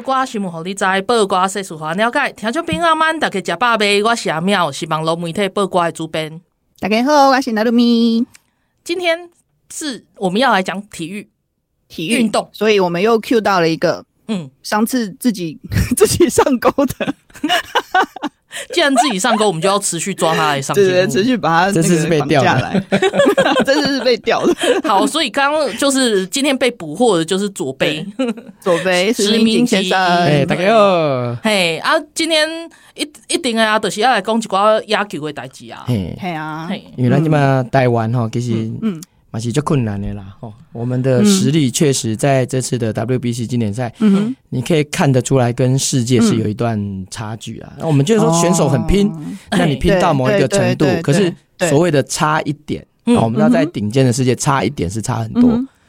拜的暗头啊，报挂新闻，互你知；报卦世俗化了解。听众朋友们，大家食饱未？我是阿妙，是网络媒体报卦的主编。大家好，我是娜露咪。今天是我们要来讲体育、体育运动，所以我们又 Q 到了一个，嗯，上次自己自己上钩的。既然自己上钩，我们就要持续抓他来上节目，对对，持续把他这次是被钓下来，这次是被钓的。好，所以刚刚就是今天被捕获的，就是左杯，左杯石 明先生。哎，大家好。嘿啊，今天一一定啊，就是要来讲一寡野球的代志啊。嘿，嘿啊，因为咱今嘛台湾哈，其实嗯。嘛是就困难的啦，哦，我们的实力确实在这次的 WBC 经典赛，嗯，你可以看得出来跟世界是有一段差距啊。那我们就是说选手很拼，那你拼到某一个程度，可是所谓的差一点，哦我们要在顶尖的世界差一点是差很多。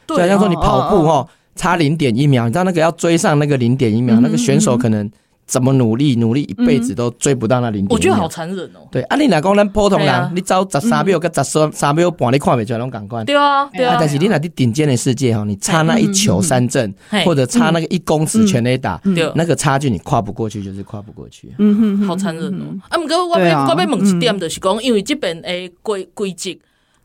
就好像说你跑步哈，差零点一秒，你知道那个要追上那个零点一秒，那个选手可能。怎么努力，努力一辈子都追不到那零点。我觉得好残忍哦。对，啊，你若讲咱普通人，你走十三秒跟十三三秒半，你看不出来拢感官。对啊，对啊。但是你那啲顶尖的世界哈，你差那一球三振，或者差那个一公尺全垒打，那个差距你跨不过去，就是跨不过去。嗯哼，好残忍哦。啊，不过我要我要问一点，就是讲，因为这边诶规规矩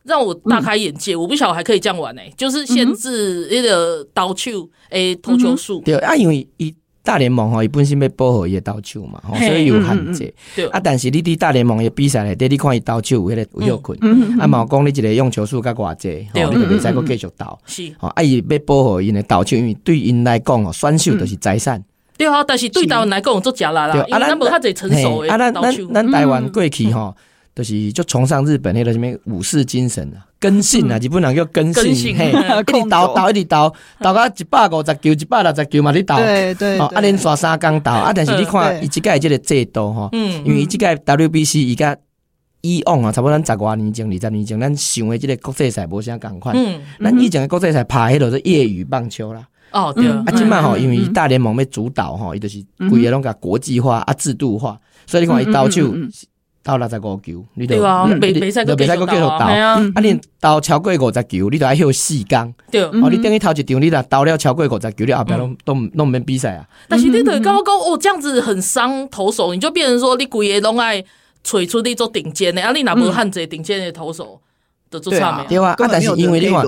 让我大开眼界，我不晓得还可以这样玩诶，就是限制那个投球诶投球数。对啊，因为一。大联盟吼，伊本身要保护伊的投手嘛，所以有限制。啊，但是你伫大联盟的比赛咧，你看伊投手有迄个有效困，啊，嘛讲你一个用球数较偌济，吼，你就袂使搁继续投。是，吼，啊，伊要保护因的投手，因为对因来讲哦，选手就是财产。对啊，但是对台湾来讲做假啦啦，因为咱无较侪成熟的投手。啊，咱咱咱台湾过去吼。就是就崇尚日本那个什么武士精神啊，根性啊，日本人叫根性，嘿，一直投投一直投，投到一百五十球、一百六十球嘛，你投，对对，啊，连耍三工投啊，但是你看伊即届即个制度吼，嗯，因为伊即届 WBC 伊甲以往啊，差不多咱十外年前、二十年前，咱想的即个国际赛无啥共款，嗯，咱以前的国际赛拍迄落是业余棒球啦，哦，对，啊，即摆吼，因为大联盟要主导吼，伊就是规个拢甲国际化啊制度化，所以你看伊投手。投六十五球，你就袂袂使袂使搁继续投。啊，你投超过五十球，你都要休四工。对，哦，你等于投一场，你若投了超过五十球，你后边都都都免比赛啊。但是你得刚刚讲哦，这样子很伤投手，你就变成说你规个拢爱找出你做顶尖的，啊，你若无限制顶尖的投手，就做差没？对啊，啊，但是因为你看，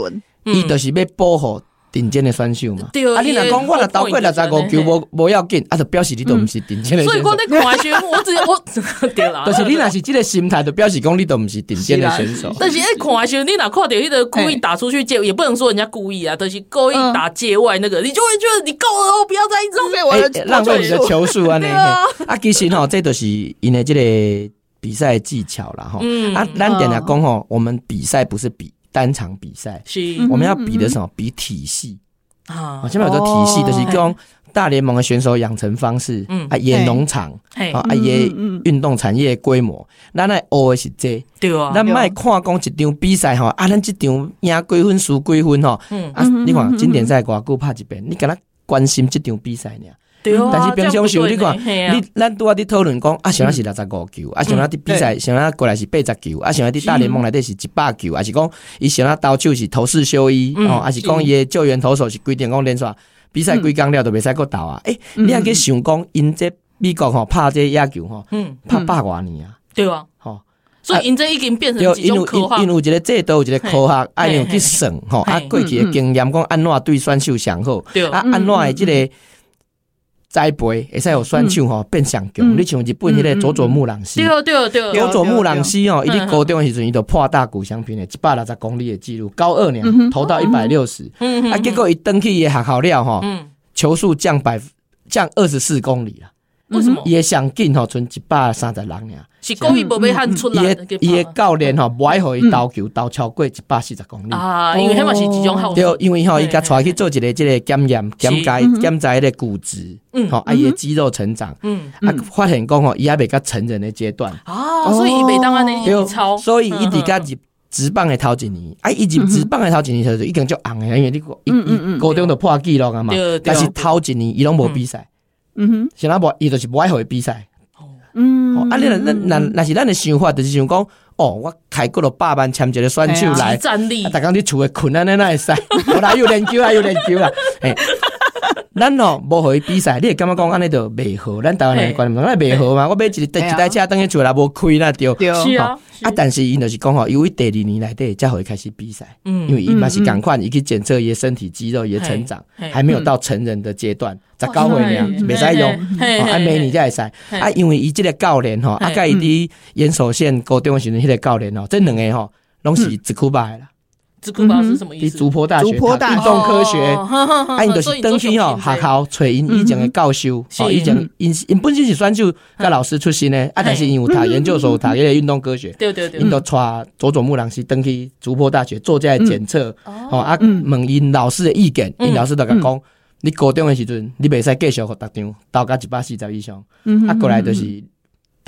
伊就是要保护。顶尖的选手嘛，对啊！你若讲我若投过六十五球，无无要紧，啊，就表示你都毋是顶尖的选手。所以讲你看选，我只我 对啦。但是你若是这个心态，就表示讲你都毋是顶尖的选手。但是诶，看选你若看到迄个故意打出去界，也不能说人家故意啊，但是故意打界外那个，你就会觉得你够了哦，不要再浪费我的浪费你的球数 啊！啊，其实吼，这都是因为这个比赛技巧啦吼。啊，咱点来讲吼，我们比赛不是比。单场比赛，是。我们要比的什么？比体系。啊！前面有个体系，就是讲大联盟的选手养成方式，嗯。啊，也农场，啊也运动产业规模，咱来学的是这，对啊，咱卖看讲一场比赛吼，啊，咱这场赢几分输几分吼，嗯。啊，你看经典赛偌久拍一遍，你敢若关心这场比赛呢？对啊，但是平常时你看，你咱拄仔伫讨论讲啊，像啊是六十五球，啊，像啊伫比赛，像啊过来是八十球，啊，像啊伫大联盟内底是一百球，啊是讲伊像啊投手是投四休一，哦，啊是讲伊救援投手是规定讲连续比赛几工了都袂使搁投啊？诶，你还去想讲因这美国吼拍这野球吼，嗯，拍百外年啊？对啊，吼，所以因这已经变成一种科学，因为有一个制度，有一个科学，爱用去算吼，啊，过去的经验讲安怎对选手上好，啊，安怎的这个。栽培会使有选手吼变上强，你像日本迄个佐佐木朗希，对对对，佐佐木朗希吼，伊伫高中的时阵伊就破大谷翔平的一百六十公里的记录，高二年投到一百六十，啊，结果伊登去伊学校了吼，球速降百降二十四公里啊，为什么？伊上紧吼，剩一百三十人尔。是故意无要喊出来。伊诶教练吼，无爱互伊投球投超过一百四十公里。啊，因为迄嘛是一种好。对，因为吼伊甲带去做一个即个检验检查检查迄个骨质，嗯，吼，啊伊诶肌肉成长，嗯，啊发现讲吼伊还未到成人的阶段。啊，所以伊袂当安尼一超。所以伊伫甲入职棒的头一年，啊，伊入职棒的头一年时阵已经足红诶，因为你伊伊高中就破纪录啊嘛。但是头一年伊拢无比赛，嗯哼，是那无伊就是无爱互伊比赛。嗯，啊，你若若若是咱的想法，就是想讲，哦，我开过了百万签一个选手来，啊，大家你厝诶困安尼那会使，我来又练球啊，又练球啊，诶，咱哦无互伊比赛，你会感觉讲安尼就袂好，咱台湾人观念，咱袂好嘛，我买一一台车等于厝内无开那对，是啊，啊，但是伊就是讲吼，因为第二年内底才会开始比赛，嗯，因为伊嘛是赶快，伊去检测伊身体肌肉伊成长，还没有到成人的阶段。十九岁呢，袂使用，啊，明年才会使。啊，因为伊即个教练吼，啊，甲伊伫岩手县高中时阵，迄个教练吼，这两个吼，拢是竹科班的啦。竹科班是什么意思？伫竹坡大学，运动科学。啊，因就是登去吼学校找因以前的教授，哦，以前因因本身是选手甲老师出身的，啊，但是因有读研究所，读迄个运动科学。对对对。因都带佐佐木朗是登去竹坡大学做这个检测，哦，啊，问因老师的意见，因老师就甲讲。你高中的时阵，你袂使继续互逐场到甲一百四十以上，啊，过来就是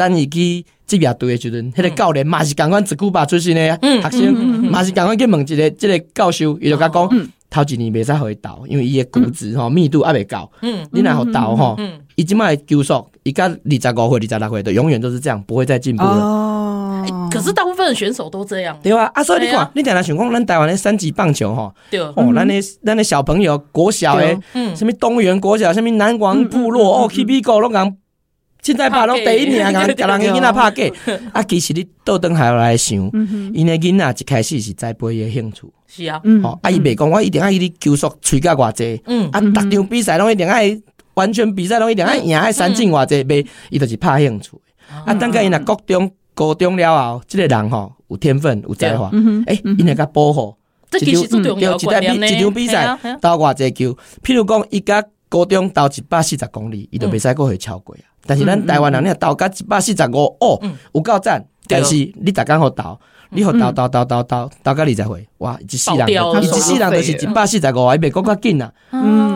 等伊去职业队的时阵，迄个教练嘛是共款，一古巴出身的学生，嘛是共款去问一个即个教授，伊就甲讲，头一年袂使互伊投，因为伊诶骨质吼密度还袂够，你若互投吼，伊即摆球速，伊甲二十五岁、二十六岁的永远都是这样，不会再进步了。可是大部分的选手都这样，对啊，啊，所以你看，你讲来想讲，咱台湾的三级棒球吼，对，哦，咱的咱的小朋友国小诶，嗯，什么东园国小，什么南王部落，哦，K B 狗拢讲，现在拍拢第一名，讲叫人个囡仔拍假，啊，其实你倒转下来想，因诶囡仔一开始是栽培伊诶兴趣，是啊，哦，啊，伊袂讲我一定爱伊哩球速吹甲偌济，嗯，啊，逐场比赛拢一定爱完全比赛拢一定爱赢爱三进偌济，袂，伊就是拍兴趣，啊，等甲伊若高中。高中了后，即个人吼有天分有才华，诶，因会甲保护。这其实最重要观念呢。一场比赛投偌济球，譬如讲，伊甲高中到一百四十公里，伊就袂使过会超过啊。但是咱台湾人，你到甲一百四十五，哦，有够赞。但是你逐工互投，你互投投投投投投甲二十岁，哇，一世人，一世人就是一百四十五，伊袂讲较紧啊。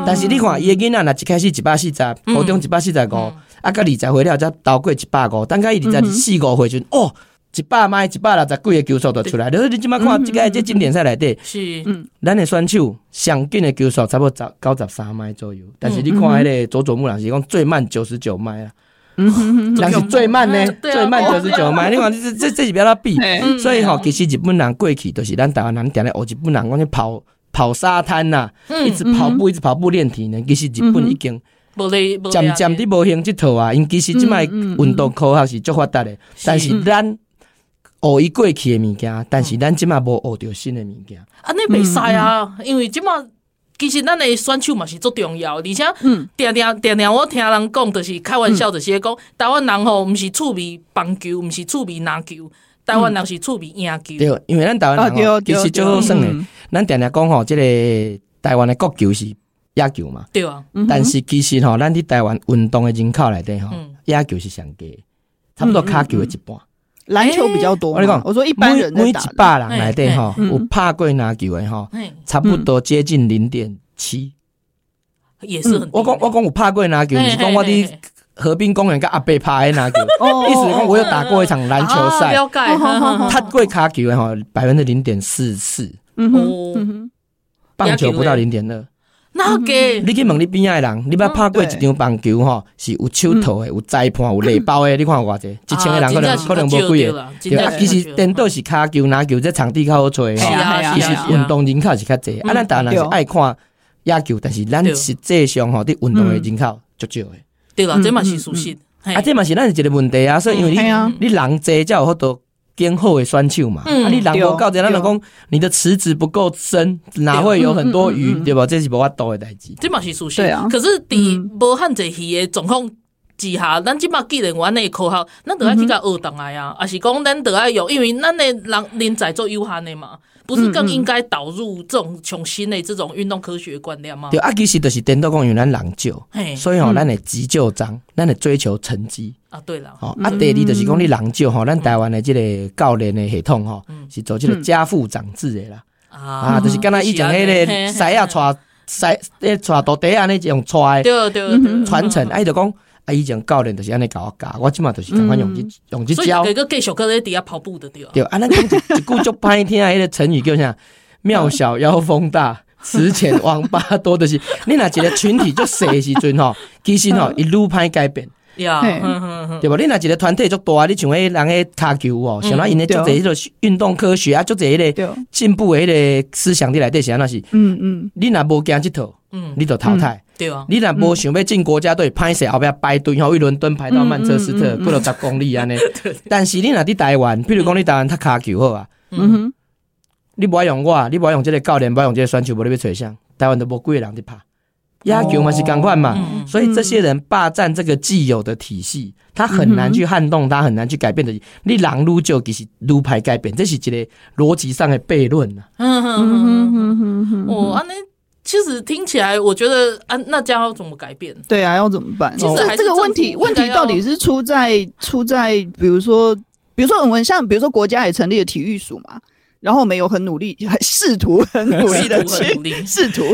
但是你看，伊个囡仔若一开始一百四十，高中一百四十五。啊，甲二十岁了才投过一百五，等下伊二十四五岁就哦，一百迈一百六十几个球速就出来。你你即马看，即个即经典赛内底，是，嗯，咱的选手上紧的球速差不多十九十三迈左右，但是你看迄个佐佐木朗是讲最慢九十九迈啊，嗯，人是最慢呢，最慢九十九迈。你看这这这是不要他比，所以吼，其实日本人过去都是咱台湾人定咧学日本人讲去跑跑沙滩呐，一直跑步一直跑步练体能，其实日本已经。渐渐的无兴这套啊，因其实即摆运动科学是足发达的，但是咱学伊过去的物件，但是咱即摆无学着新的物件。啊，你袂使啊，因为即摆其实咱的选手嘛是足重要，而且定定定定我听人讲，就是开玩笑，就是讲台湾人吼，毋是趣味棒球，毋是趣味篮球，台湾人是趣味赢球。对，因为咱台湾人其实最好耍的，咱定定讲吼，即个台湾的国球是。野球嘛，对啊，但是其实吼，咱伫台湾运动的人口内底吼，野球是上低，差不多骹球的一半。篮球比较多。我跟你讲，我说一般人每一百人内底吼，有拍过篮球的吼，差不多接近零点七。也是很。我讲我讲有拍过篮球，是讲我的河滨公园跟阿伯拍的篮球，意思讲我有打过一场篮球赛。他过卡球的吼，百分之零点四四。嗯哼。棒球不到零点二。那个，你去问你边仔的人，你捌拍过一场棒球吼，是有手套的，有裁判，有礼包的，你看偌济，一千个人可能可能无几个。对啊，其实颠倒是骹球、篮球，这场地较好找。其实运动人口是较济，啊，咱台湾人是爱看野球，但是咱实际上吼，伫运动的人口足少的。对啦，这嘛是事实。啊，这嘛是咱一个问题啊，所以因为你你人济才有好多。肩后的选手嘛，嗯啊，你人无够济，咱就讲你的池子不够深，哪会有很多鱼，对吧？这是无法度的代志。这嘛是事实。对啊。可是，伫无汉济鱼的状况之下，咱即嘛既然玩那科学，咱得爱去甲学倒来啊，还是讲咱得爱用，因为咱的人人才做有限的嘛，不是更应该导入这种重新的这种运动科学观念吗？对啊，其实就是颠倒讲，因为咱人少，所以吼，咱的急救章，咱的追求成绩。啊，对了，哦，啊，第二就是讲你人少吼，咱台湾的这个教练的系统吼，是做这个家父长制的啦，啊，就是刚才以前迄个师啊 带师诶带徒弟啊，那种带，对对传承，哎，就讲。啊！以前教练就是安尼教我教，我即马就是赶快用去用去教。所以个继续搁咧底下跑步的对。对，啊，咱讲一句足歹听啊，迄个成语叫啥？庙小妖风大，池浅王八多就是。你若一个群体足细的时阵吼，其实吼一路歹改变。对吧？你若一个团体足大，你像迄人迄骹球哦，像咱因咧足侪迄个运动科学啊，足侪迄个进步诶迄个思想伫内底是安那是。嗯嗯。你若无惊即套，嗯，你就淘汰。对啊，你若无想要进国家队，歹势后壁排队吼，一伦敦排到曼彻斯特，过了十公里安尼。但是你若伫台湾，比如讲你台湾踢骹球好啊，嗯哼，你无爱用我，你无爱用这个教练，无爱用这个选手，无你要找谁？台湾都无几个人伫拍，野球嘛是共款嘛，所以这些人霸占这个既有的体系，他很难去撼动，他很难去改变的。你人撸就，其实撸牌改变，这是一个逻辑上的悖论呐。嗯哼哼哼哼哼，哦，安尼。其实听起来，我觉得啊，那将要怎么改变？对啊，要怎么办？其实这个问题，问题到底是出在出在，比如说，比如说我们像，比如说国家也成立了体育署嘛，然后我们有很努力，还试图很努力的去 试图。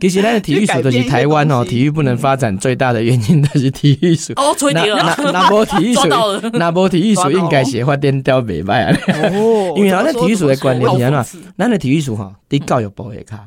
其实那个体育署都是台湾哦，体育不能发展最大的原因都是体育署。哦，吹牛了。那那波体育署 那波体育署应该是发电调袂歹啊。哦，因为那体育署的观念是安怎？咱的体育署哈，伫教育部下骹。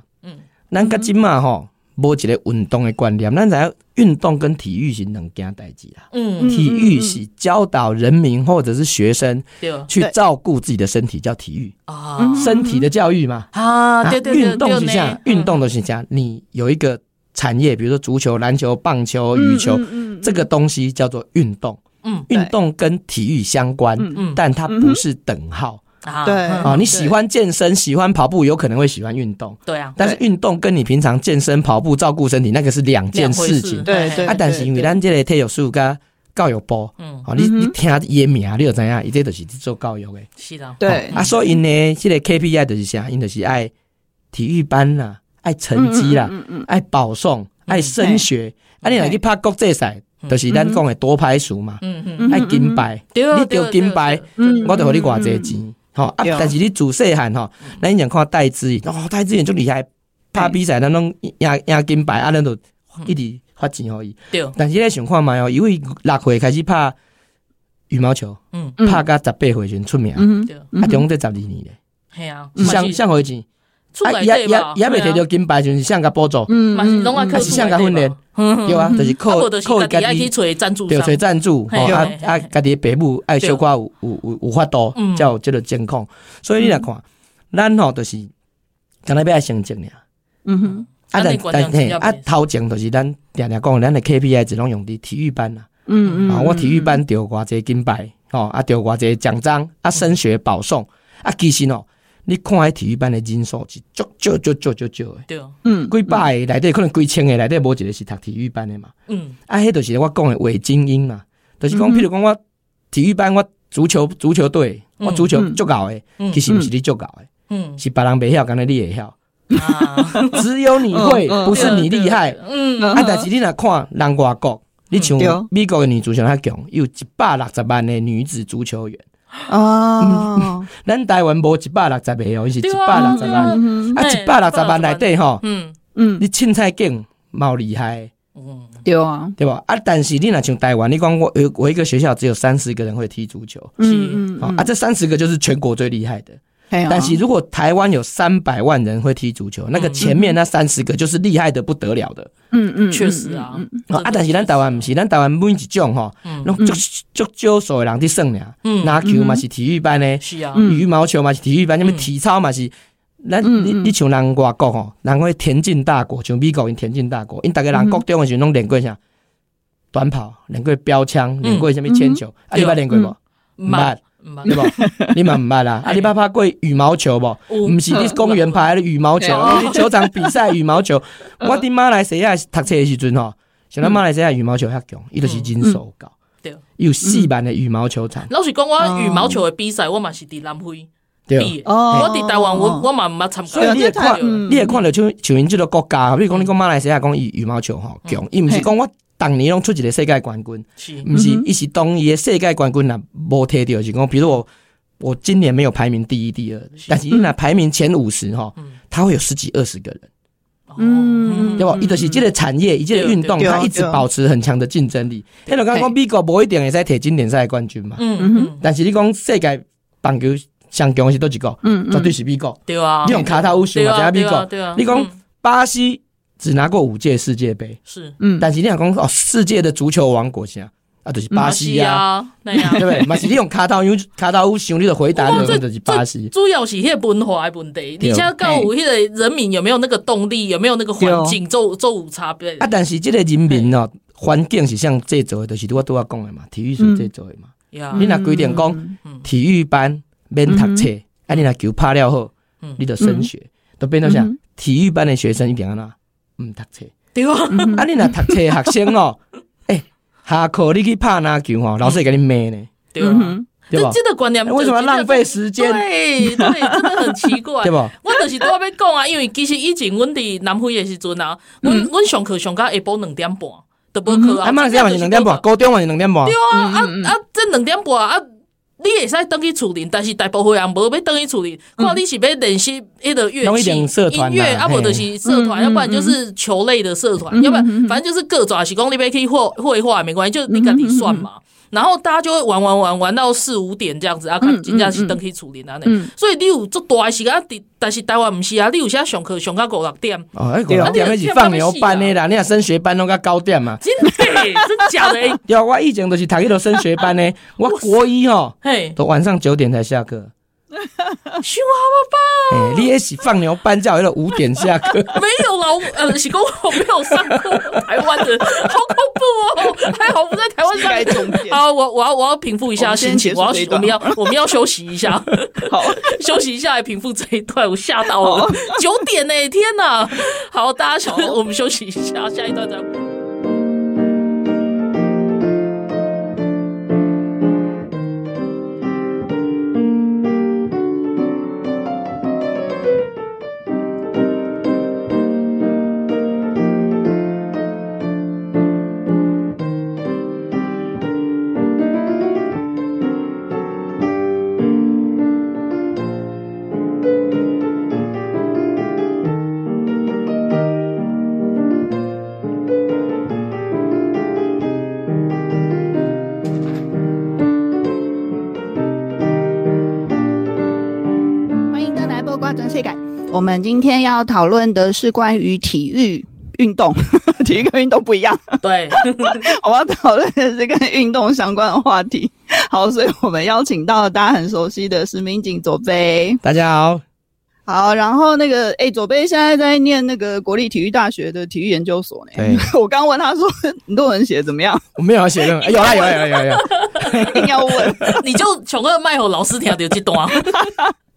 咱甲即嘛吼，无一个运动的观念，咱知影运动跟体育是两件代志啦。嗯，体育是教导人民或者是学生去照顾自己的身体，叫体育啊，身体的教育嘛。啊，对对对。运动是这样，运动的是这样。你有一个产业，比如说足球、篮球、棒球、羽球，这个东西叫做运动。嗯，运动跟体育相关，但它不是等号。啊，对。啊，你喜欢健身，喜欢跑步，有可能会喜欢运动。对啊，但是运动跟你平常健身、跑步、照顾身体，那个是两件事情。对对啊，但是因为咱这个体育署跟教育部，嗯，你你听伊的名，你就知影，伊这都是做教育的。是的，对。啊，所以呢，这个 KPI 就是啥，因就是爱体育班啦，爱成绩啦，爱保送，爱升学。啊，你来去拍国际赛，就是咱讲的多牌数嘛，嗯嗯，爱金牌，你得金牌，我就给你偌济钱。好啊，但是你自细汉吼，咱以前看戴资颖，哦，戴资颖足厉害，拍比赛咱拢赢赢金牌，啊，咱都一直发钱互伊。对，但是咧想看嘛哦，因为六岁开始拍羽毛球，嗯，拍到十八岁就出名，嗯，啊，总共得十二年咧，系啊，上上回钱？啊，也也也未摕到金牌，就是像个补助，嗯，嘛是像个训练，对 啊，就是靠靠家己找赞助，对，找赞助，啊啊，家己爸母爱小可有有有有法度，才有这个监控。所以你来看，咱吼就是，刚才要爱成绩尔，嗯哼，啊但但嘿，啊头前就是咱常常讲，咱的 KPI 只拢用伫体育班啦，嗯嗯，啊我体育班得偌济金牌，吼啊得偌济奖章，啊升学保送，啊其实哦。你看迄体育班的人数是足足足足足足的，对，嗯，几百个内底可能几千个内底无一个是读体育班的嘛，嗯，啊，迄就是我讲的伪精英嘛，就是讲，譬如讲我体育班，我足球足球队，我足球足够的，其实毋是你足够的，嗯，是别人袂晓，敢若你会晓，只有你会，不是你厉害，嗯，啊，但是你若看人外国，你像美国的女足球较强，有一百六十万的女子足球员。哦，咱台湾无一百六十个哦，是一百六十万，啊，一百六十万内底吼，嗯。嗯，你凊彩拣冇厉害，嗯，对啊，对吧？啊，但是你若像台湾，你讲我我一个学校只有三十个人会踢足球，嗯嗯，啊，这三十个就是全国最厉害的。但是如果台湾有三百万人会踢足球，那个前面那三十个就是厉害的不得了的。嗯嗯，确实啊。啊，但是咱台湾不是，咱台湾每一种吼，拢足足少数的人去算呀。嗯，篮球嘛是体育班的，是啊。羽毛球嘛是体育班，什么体操嘛是。咱你你像人外国吼，人会田径大国，像美国因田径大国，因大家人国中的时候拢练过啥？短跑，练过标枪，练过什么铅球？啊，你捌练过无？毋捌。对不？你嘛毋捌啦？啊，你捌拍过羽毛球不？毋是，你公园拍的羽毛球，球场比赛羽毛球。我的妈来，西亚？读册的时阵吼，像咱马来西亚羽毛球较强，伊就是人手高，对，有四万的羽毛球场。老实讲，我羽毛球的比赛，我嘛是伫南非对。哦，我伫台湾，我我嘛毋捌参加。所以你也看，你也看到像像因这个国家，比如讲你讲马来西亚讲羽羽毛球吼强，伊毋是讲我当年拢出一个世界冠军，毋是，伊是当伊的世界冠军若无摕到，是讲比如我我今年没有排名第一、第二，但是伊若排名前五十吼，他会有十几二十个人。嗯，对不？伊就是这个产业，伊这个运动，它一直保持很强的竞争力。迄个刚刚讲美国无一定会使摕经典赛冠军嘛，嗯嗯，但是你讲世界棒球上强是多几个？嗯，绝对是美国。对啊，你用卡塔乌选嘛，加美国。对啊，你讲巴西只拿过五届世界杯，是，嗯，但是你讲讲哦，世界的足球王国啥？啊，就是巴西啊，对不对？嘛是你用卡塔乌卡塔乌想你的回答，那就是巴西。主要是迄个文化的问题，你现在告有迄个人民有没有那个动力，有没有那个环境，做做有差别。啊，但是这个人民哦，环境是像这做的，就是我都要讲的嘛，体育是这做的嘛。你若规定讲体育班免读册，啊，你若球拍了后，你就升学，都变成像体育班的学生一定安那，唔读册。对啊，啊，你若读册学生哦。下课你去拍篮球吼，老师会给你骂呢，对吧？这这个观念为什么浪费时间？对对，真的很奇怪，对吧？我就是都要讲啊，因为其实以前阮伫南非的时阵啊，阮阮上课上到下晡两点半都无课啊。嘛是两点半，高中嘛是两点半。对啊，啊啊，这两点半啊，你会使登去厝里，但是大部分人无要登去厝里，看你是要练习一个乐器、音乐，啊无就是社团，要不然就是球类的社团，要不然反正就是各种是讲你要去画绘画没关系，就你家己算嘛。然后大家就会玩玩玩玩到四五点这样子啊，看真正是登去处理啊那，所以你有做大时间，但是台湾唔是啊，你有些上课上到五六点，哦，五六点是放牛班的啦，你啊升学班拢较高点嘛，真的真假的？对啊，我以前都是读迄个升学班的，我国一哦，嘿，都晚上九点才下课。凶好吧？你也是放牛班，叫了五点下课。没有啦，呃，是公我没有上课。台湾的好恐怖哦，还好不在台湾上。好，我我要我要平复一下心情，我要我们要我们要休息一下，好，休息一下来平复这一段，我吓到了，九点呢，天哪！好，大家休，我们休息一下，下一段再。我们今天要讨论的是关于体育运动，体育跟运动不一样。对，我要讨论的是跟运动相关的话题。好，所以我们邀请到了大家很熟悉的石明景左贝。大家好，好。然后那个，哎，左贝现在在念那个国立体育大学的体育研究所呢。对 我刚问他说，你论文写的怎么样？我没有要写论文，有啊有啊有有有，一定要问，你就穷个麦后老师听到这段。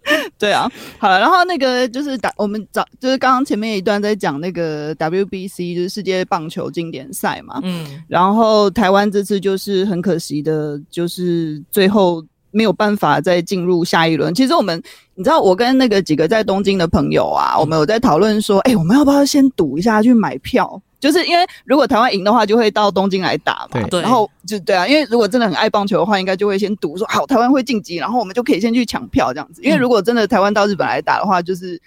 对啊，好了，然后那个就是打我们早就是刚刚前面一段在讲那个 WBC 就是世界棒球经典赛嘛，嗯，然后台湾这次就是很可惜的，就是最后没有办法再进入下一轮。其实我们你知道，我跟那个几个在东京的朋友啊，我们有在讨论说，哎，我们要不要先赌一下去买票？就是因为如果台湾赢的话，就会到东京来打嘛。对。然后就对啊，因为如果真的很爱棒球的话，应该就会先赌说好台湾会晋级，然后我们就可以先去抢票这样子。因为如果真的台湾到日本来打的话，就是。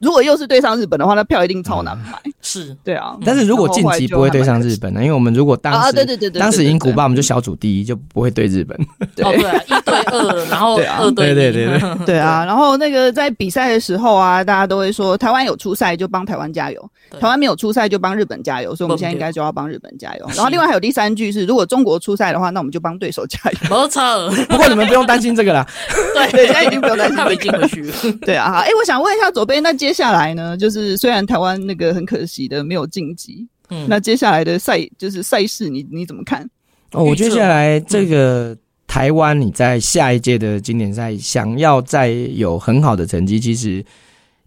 如果又是对上日本的话，那票一定超难买。是对啊，但是如果晋级不会对上日本呢？因为我们如果当时对对对对当时赢古巴，我们就小组第一，就不会对日本。对对，一对二，然后二对对对对 对啊。然后那个在比赛的时候啊，大家都会说台湾有出赛就帮台湾加油，台湾没有出赛就帮日本加油。所以我们现在应该就要帮日本加油。然后另外还有第三句是，如果中国出赛的话，那我们就帮对手加油。没错，不过你们不用担心这个啦。对对，现在已经不用担心，他们已经回去了。对啊，好，哎，我想问一下左边，那接下来呢？就就是虽然台湾那个很可惜的没有晋级，嗯，那接下来的赛就是赛事你，你你怎么看？哦，我接下来这个台湾你在下一届的经典赛想要再有很好的成绩，其实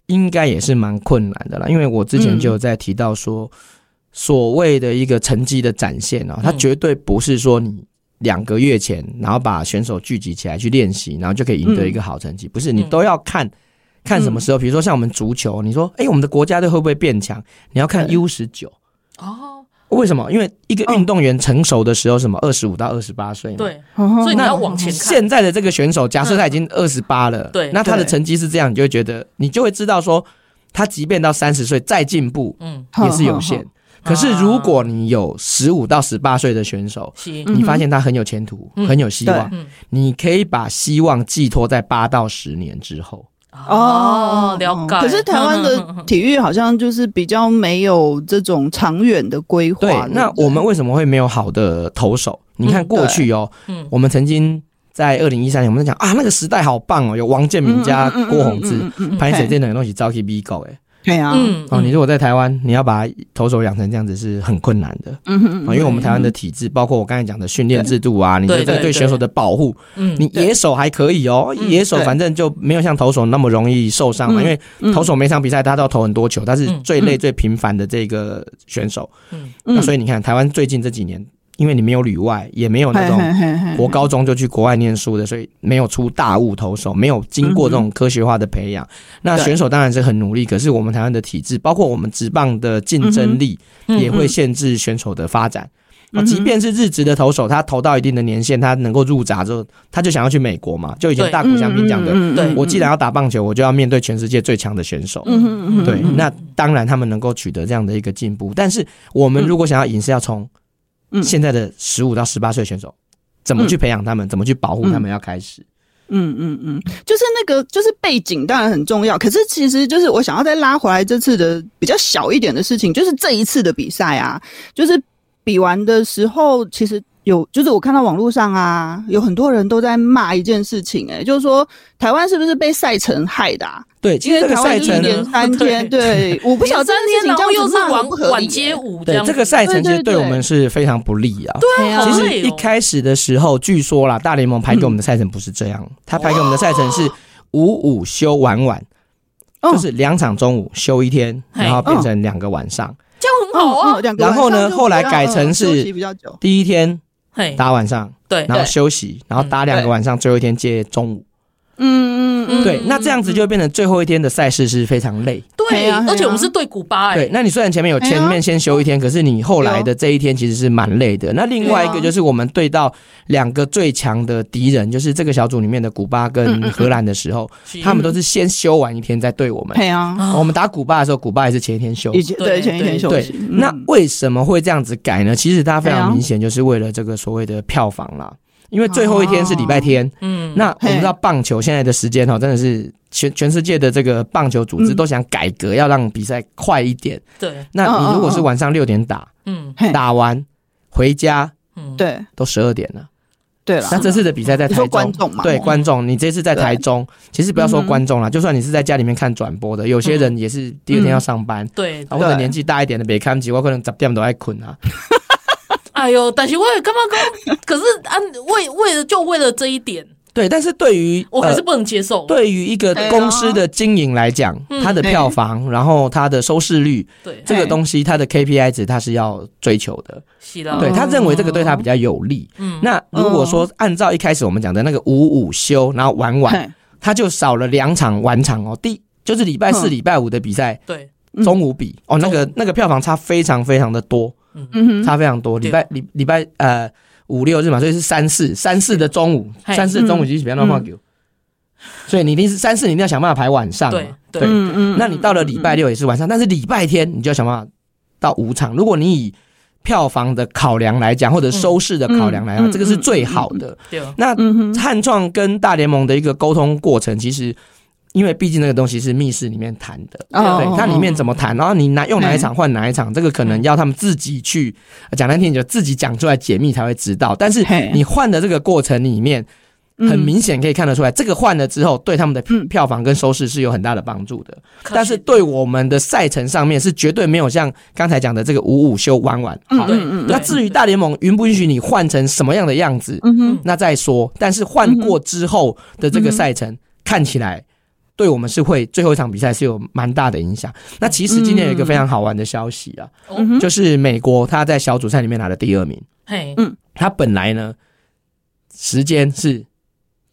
应该也是蛮困难的啦。因为我之前就有在提到说，所谓的一个成绩的展现啊，它绝对不是说你两个月前然后把选手聚集起来去练习，然后就可以赢得一个好成绩，不是，你都要看。看什么时候？比如说像我们足球，你说，哎，我们的国家队会不会变强？你要看 U 十九哦。为什么？因为一个运动员成熟的时候，什么二十五到二十八岁？对，所以你要往前看。现在的这个选手，假设他已经二十八了，对，那他的成绩是这样，你就会觉得，你就会知道说，他即便到三十岁再进步，嗯，也是有限。可是如果你有十五到十八岁的选手，你发现他很有前途，很有希望，你可以把希望寄托在八到十年之后。哦，了解。可是台湾的 体育好像就是比较没有这种长远的规划。对，那我们为什么会没有好的投手？你看过去哦，嗯，我们曾经在二零一三年，我们在讲啊，那个时代好棒哦，有王建民加郭泓志，潘水这两个东西，早期比狗诶。对啊，哦，你如果在台湾，你要把投手养成这样子是很困难的。嗯哼，因为我们台湾的体制，包括我刚才讲的训练制度啊，你对对选手的保护，嗯，你野手还可以哦，野手反正就没有像投手那么容易受伤嘛，因为投手每场比赛他都要投很多球，他是最累最频繁的这个选手。嗯，那所以你看台湾最近这几年。因为你没有旅外，也没有那种国高中就去国外念书的，所以没有出大物投手，没有经过这种科学化的培养。那选手当然是很努力，可是我们台湾的体制，包括我们职棒的竞争力，也会限制选手的发展。即便是日职的投手，他投到一定的年限，他能够入闸之后，他就想要去美国嘛。就以前大谷翔平讲的，对，我既然要打棒球，我就要面对全世界最强的选手。对，那当然他们能够取得这样的一个进步。但是我们如果想要赢，是要从现在的十五到十八岁选手，怎么去培养他们？怎么去保护他们？要开始。嗯嗯嗯，就是那个，就是背景当然很重要。可是其实就是我想要再拉回来这次的比较小一点的事情，就是这一次的比赛啊，就是比完的时候，其实。有，就是我看到网络上啊，有很多人都在骂一件事情，欸，哎，就是说台湾是不是被赛程害的？啊？对，因为台湾一连三天，对，我不晓得三天，然后又是晚晚街舞，对，这个赛程其实对我们是非常不利啊。对啊，其实一开始的时候，据说啦，大联盟排给我们的赛程不是这样，他排给我们的赛程是五五休晚晚，就是两场中午休一天，然后变成两个晚上，这样很好啊。然后呢，后来改成是第一天。打晚上，对，然后休息，然后打两个晚上，最后一天接中午。嗯嗯嗯，对，那这样子就变成最后一天的赛事是非常累。对啊，而且我们是对古巴，哎，对，那你虽然前面有前面先休一天，可是你后来的这一天其实是蛮累的。那另外一个就是我们对到两个最强的敌人，就是这个小组里面的古巴跟荷兰的时候，他们都是先休完一天再对我们。对啊，我们打古巴的时候，古巴也是前一天休，对，前一天休息。那为什么会这样子改呢？其实它非常明显，就是为了这个所谓的票房啦。因为最后一天是礼拜天，嗯，那我们知道棒球现在的时间哈，真的是全全世界的这个棒球组织都想改革，要让比赛快一点。对，那你如果是晚上六点打，嗯，打完回家，嗯，对，都十二点了。对了，那这次的比赛在台中，观众嘛，对观众，你这次在台中，其实不要说观众了，就算你是在家里面看转播的，有些人也是第二天要上班，对，或者年纪大一点的别看不起，我可能十点都爱困啊。哎呦！但是我也干嘛讲？可是啊，为为了就为了这一点，对。但是对于我还是不能接受。对于一个公司的经营来讲，它的票房，然后它的收视率，对这个东西，它的 KPI 值，它是要追求的。是的，对他认为这个对他比较有利。嗯，那如果说按照一开始我们讲的那个五五休，然后晚晚，他就少了两场晚场哦。第就是礼拜四、礼拜五的比赛，对，中午比哦，那个那个票房差非常非常的多。嗯哼，差非常多。礼拜礼礼拜呃五六日嘛，所以是三四三四的中午，三四中午就是比较乱放球。所以你一定是三四，你一定要想办法排晚上嘛。对对，嗯嗯。那你到了礼拜六也是晚上，但是礼拜天你就要想办法到五场。如果你以票房的考量来讲，或者收视的考量来讲，这个是最好的。对。那汉创跟大联盟的一个沟通过程，其实。因为毕竟那个东西是密室里面谈的，对，它里面怎么谈，然后你拿用哪一场换哪一场，这个可能要他们自己去讲难听，就自己讲出来解密才会知道。但是你换的这个过程里面，很明显可以看得出来，这个换了之后，对他们的票房跟收视是有很大的帮助的。但是对我们的赛程上面是绝对没有像刚才讲的这个五五休晚晚好。那至于大联盟允不允许你换成什么样的样子，那再说。但是换过之后的这个赛程看起来。对我们是会最后一场比赛是有蛮大的影响。那其实今天有一个非常好玩的消息啊，嗯、就是美国他在小组赛里面拿了第二名。嘿，嗯，他本来呢时间是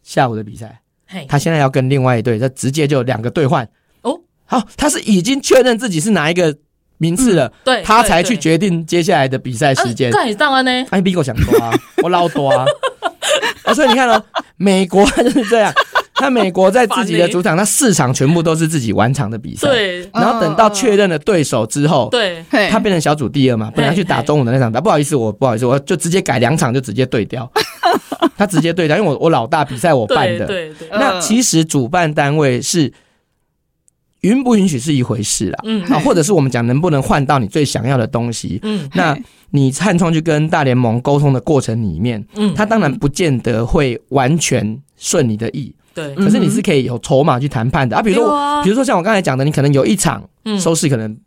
下午的比赛，嘿，他现在要跟另外一队，他直接就两个兑换。哦，好，他是已经确认自己是哪一个名次了，嗯、对，他才去决定接下来的比赛时间。干当然呢，哎，比我想多啊，我老多啊。啊，所以你看哦，美国就是这样。他美国在自己的 主场，那四场全部都是自己完场的比赛。对，然后等到确认了对手之后，对，他变成小组第二嘛，本来去打中午的那场，不好意思，我不好意思，我就直接改两场，就直接对掉。他直接对掉，因为我我老大比赛我办的。对对。那其实主办单位是允不允许是一回事啦，嗯，啊，或者是我们讲能不能换到你最想要的东西，嗯，那你汉创去跟大联盟沟通的过程里面，嗯，他当然不见得会完全顺你的意。对，可是你是可以有筹码去谈判的。啊，比如说，啊、比如说像我刚才讲的，你可能有一场收视可能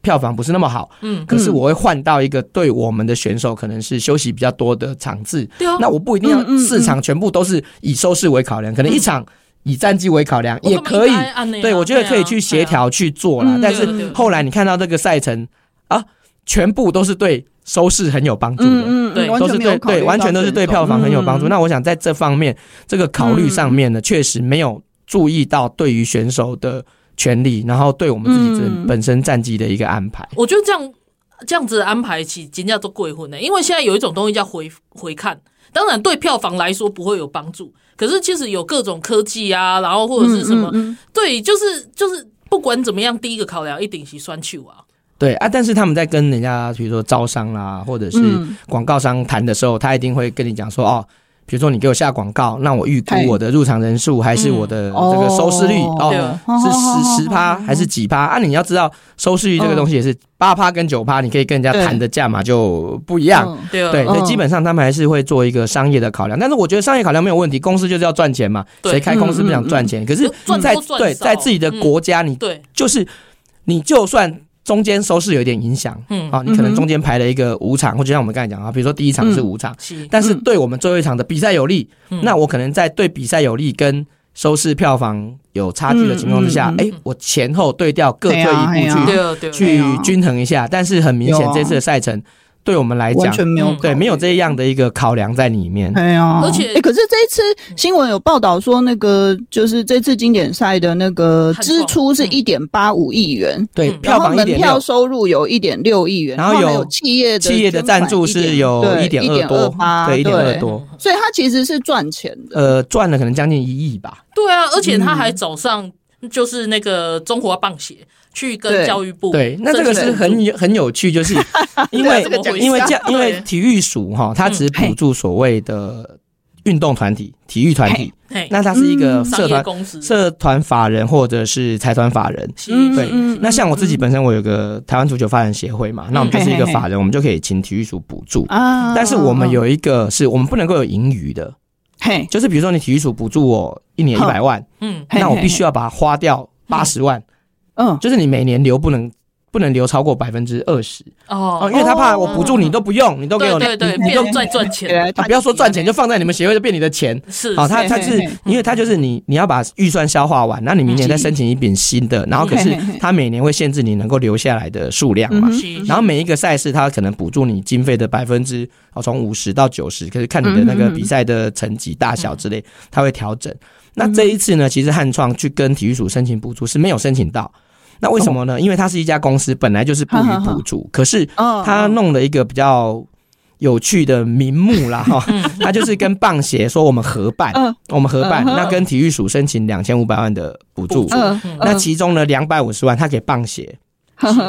票房不是那么好，嗯，可是我会换到一个对我们的选手可能是休息比较多的场次，对啊，那我不一定要四场全部都是以收视为考量，可能一场以战绩为考量也可以，对，我觉得可以去协调去做啦。但是后来你看到这个赛程啊，全部都是对。收视很有帮助的，嗯嗯，对，都是对对，完全都是对票房很有帮助。嗯、那我想在这方面，这个考虑上面呢，确实没有注意到对于选手的权利，然后对我们自己这本身战绩的一个安排。我觉得这样这样子的安排起，人家都过分呢。因为现在有一种东西叫回回看，当然对票房来说不会有帮助，可是其实有各种科技啊，然后或者是什么，嗯嗯嗯对，就是就是不管怎么样，第一个考量一定是选手啊。对啊，但是他们在跟人家，比如说招商啦，或者是广告商谈的时候，嗯、他一定会跟你讲说，哦，比如说你给我下广告，那我预估我的入场人数还是我的这个收视率，嗯、哦，哦是十十趴还是几趴？啊？你要知道收视率这个东西也是八趴跟九趴，你可以跟人家谈的价码就不一样。对，对，所以基本上他们还是会做一个商业的考量。但是我觉得商业考量没有问题，公司就是要赚钱嘛，谁开公司不想赚钱？可是在对在自己的国家，你对。就是你就算。中间收视有一点影响，嗯，啊，你可能中间排了一个五场，或就像我们刚才讲啊，比如说第一场是五场，嗯、但是对我们最后一场的比赛有利，嗯、那我可能在对比赛有利跟收视票房有差距的情况之下，哎、我前后对调各退一步去、去均衡一下，但是很明显这次的赛程。对我们来讲，完全没有对没有这样的一个考量在里面。对啊，而且，哎，可是这一次新闻有报道说，那个就是这次经典赛的那个支出是一点八五亿元，对，票房门票收入有一点六亿元，然后有企业的企业的赞助是有一点二多，对，一点二多，所以他其实是赚钱的，呃，赚了可能将近一亿吧。对啊，而且他还走上就是那个中华棒协。去跟教育部对，对，那这个是很有很有趣，就是 因为因为这样，因为体育署哈，它只补助所谓的运动团体、体育团体，那它是一个社团、社团法人或者是财团法人，对。那像我自己本身，我有个台湾足球发展协会嘛，那我们就是一个法人，我们就可以请体育署补助。啊。但是我们有一个是我们不能够有盈余的，嘿，就是比如说你体育署补助我一年一百万，嗯，那我必须要把它花掉八十万。嗯，就是你每年留不能不能留超过百分之二十。哦，因为他怕我补助你都不用，你都给我，对对，你都赚赚钱，他不要说赚钱，就放在你们协会就变你的钱。是，好，他他是因为他就是你你要把预算消化完，那你明年再申请一笔新的，然后可是他每年会限制你能够留下来的数量嘛，然后每一个赛事他可能补助你经费的百分之哦从五十到九十，可是看你的那个比赛的成绩大小之类，他会调整。那这一次呢，其实汉创去跟体育署申请补助是没有申请到。那为什么呢？因为它是一家公司，本来就是不予补助。可是他弄了一个比较有趣的名目啦，哈，他就是跟棒协说我们合办，我们合办，那跟体育署申请两千五百万的补助，那其中呢两百五十万他给棒协，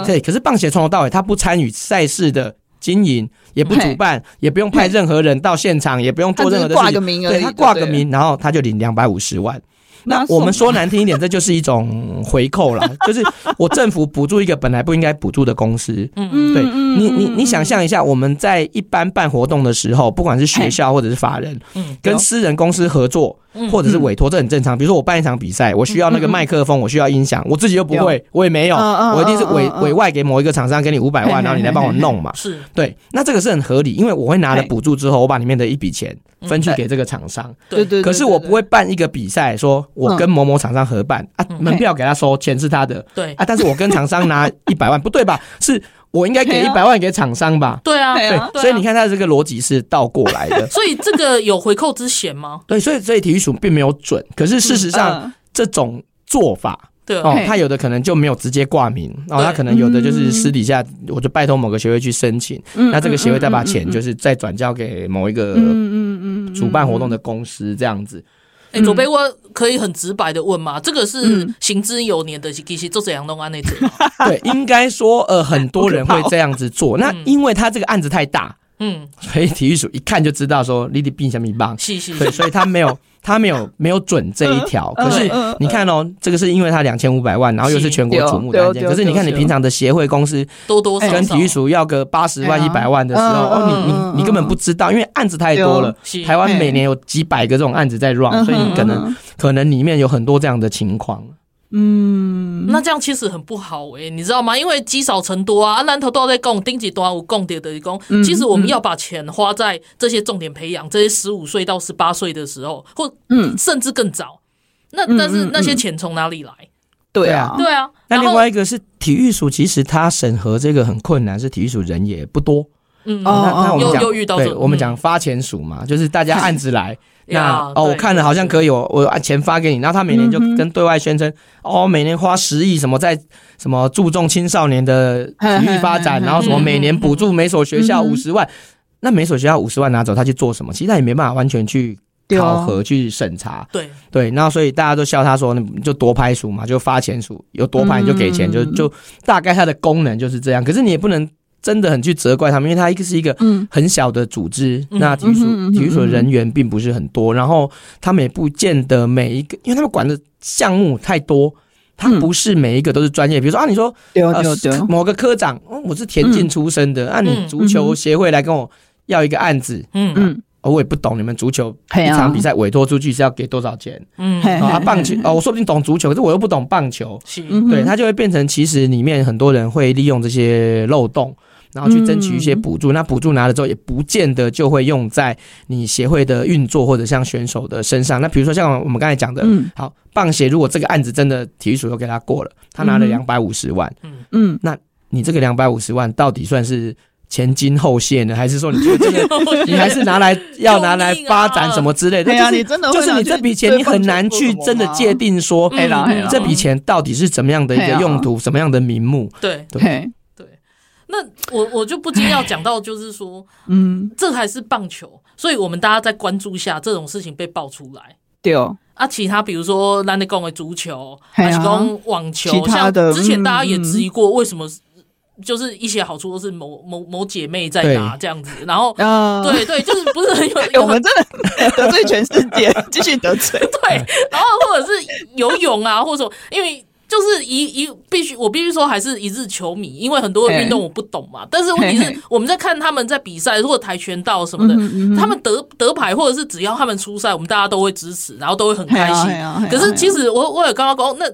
对，可是棒协从头到尾他不参与赛事的经营，也不主办，也不用派任何人到现场，也不用做任何的事情，对，他挂个名，然后他就领两百五十万。那我们说难听一点，这就是一种回扣啦，就是我政府补助一个本来不应该补助的公司。嗯，对你，你你想象一下，我们在一般办活动的时候，不管是学校或者是法人，嗯，跟私人公司合作，或者是委托，这很正常。比如说我办一场比赛，我需要那个麦克风，我需要音响，我自己又不会，我也没有，我一定是委委外给某一个厂商，给你五百万，然后你来帮我弄嘛。是对，那这个是很合理，因为我会拿了补助之后，我把里面的一笔钱分去给这个厂商。对对。可是我不会办一个比赛说。我跟某某厂商合办啊，门票给他收，钱是他的，对啊，但是我跟厂商拿 一百万，不对吧？是我应该给一百万给厂商吧？对啊，对，所以你看他这个逻辑是倒过来的。所以这个有回扣之嫌吗？对，所以所以体育署并没有准，可是事实上这种做法。对哦，他有的可能就没有直接挂名，然后他可能有的就是私底下，我就拜托某个协会去申请，那这个协会再把钱就是再转交给某一个嗯嗯主办活动的公司这样子。哎，左贝，我可以很直白的问吗？这个是行之有年的，其实做怎样弄案那种？对，应该说呃很多人会这样子做，那因为他这个案子太大，嗯，所以体育署一看就知道说你的病什么棒，是是，对，所以他没有。他没有没有准这一条，可是你看哦，这个是因为他两千五百万，然后又是全国瞩目的案件。可是你看你平常的协会公司多多跟体育署要个八十万一百万的时候，哦，你你你根本不知道，因为案子太多了。台湾每年有几百个这种案子在 run，所以你可能可能里面有很多这样的情况。嗯，那这样其实很不好诶、欸，你知道吗？因为积少成多啊，南头都在供，丁几端午供点的供。其实我们要把钱花在这些重点培养，这些十五岁到十八岁的时候，或嗯，甚至更早。那但是那些钱从哪里来？对啊，对啊。那另外一个是体育署，其实他审核这个很困难，是体育署人也不多。嗯，那那我们讲，对，我们讲发钱署嘛，就是大家 案子来。那哦，我看了好像可以，我我按钱发给你，然后他每年就跟对外宣称，哦，每年花十亿什么在什么注重青少年的 体育发展，然后什么每年补助每所学校五十万，那每所学校五十万拿走，他去做什么？其实他也没办法完全去考核去审查。对对，然后所以大家都笑他说，你就多拍数嘛，就发钱数，有多拍你就给钱，就就大概它的功能就是这样。可是你也不能。真的很去责怪他们，因为他一个是一个很小的组织，嗯、那体育所体育所的人员并不是很多，然后他们也不见得每一个，因为他们管的项目太多，他不是每一个都是专业。比如说啊，你说呃某个科长，我是田径出身的，嗯、啊，你足球协会来跟我要一个案子，嗯。嗯，我也不懂你们足球一场比赛委托出去是要给多少钱，嗯。啊，棒球哦，我说不定懂足球，可是我又不懂棒球，是，对，他就会变成其实里面很多人会利用这些漏洞。然后去争取一些补助，嗯、那补助拿了之后，也不见得就会用在你协会的运作或者像选手的身上。那比如说像我们刚才讲的，嗯、好棒协，如果这个案子真的体育署又给他过了，他拿了两百五十万，嗯。嗯，那你这个两百五十万到底算是前金后谢呢，还是说你觉得这个 你还是拿来要拿来发展什么之类的？对啊，你真的就是你这笔钱，你很难去真的界定说，这笔钱到底是怎么样的一个用途，什么样的名目？对。对。那我我就不禁要讲到，就是说，嗯，这还是棒球，所以我们大家在关注下这种事情被爆出来。对哦，啊，其他比如说咱的讲的足球，还是讲网球，像之前大家也质疑过，为什么就是一些好处都是某某某姐妹在拿这样子，然后，对对，就是不是很有，我们真的 得罪全世界，继续得罪，对，然后或者是游泳啊，或者说因为。就是一一必须，我必须说还是一日球迷，因为很多的运动我不懂嘛。但是问题是，我们在看他们在比赛，如果跆拳道什么的，他们得得牌，或者是只要他们出赛，我们大家都会支持，然后都会很开心。可是其实我我也刚刚讲，那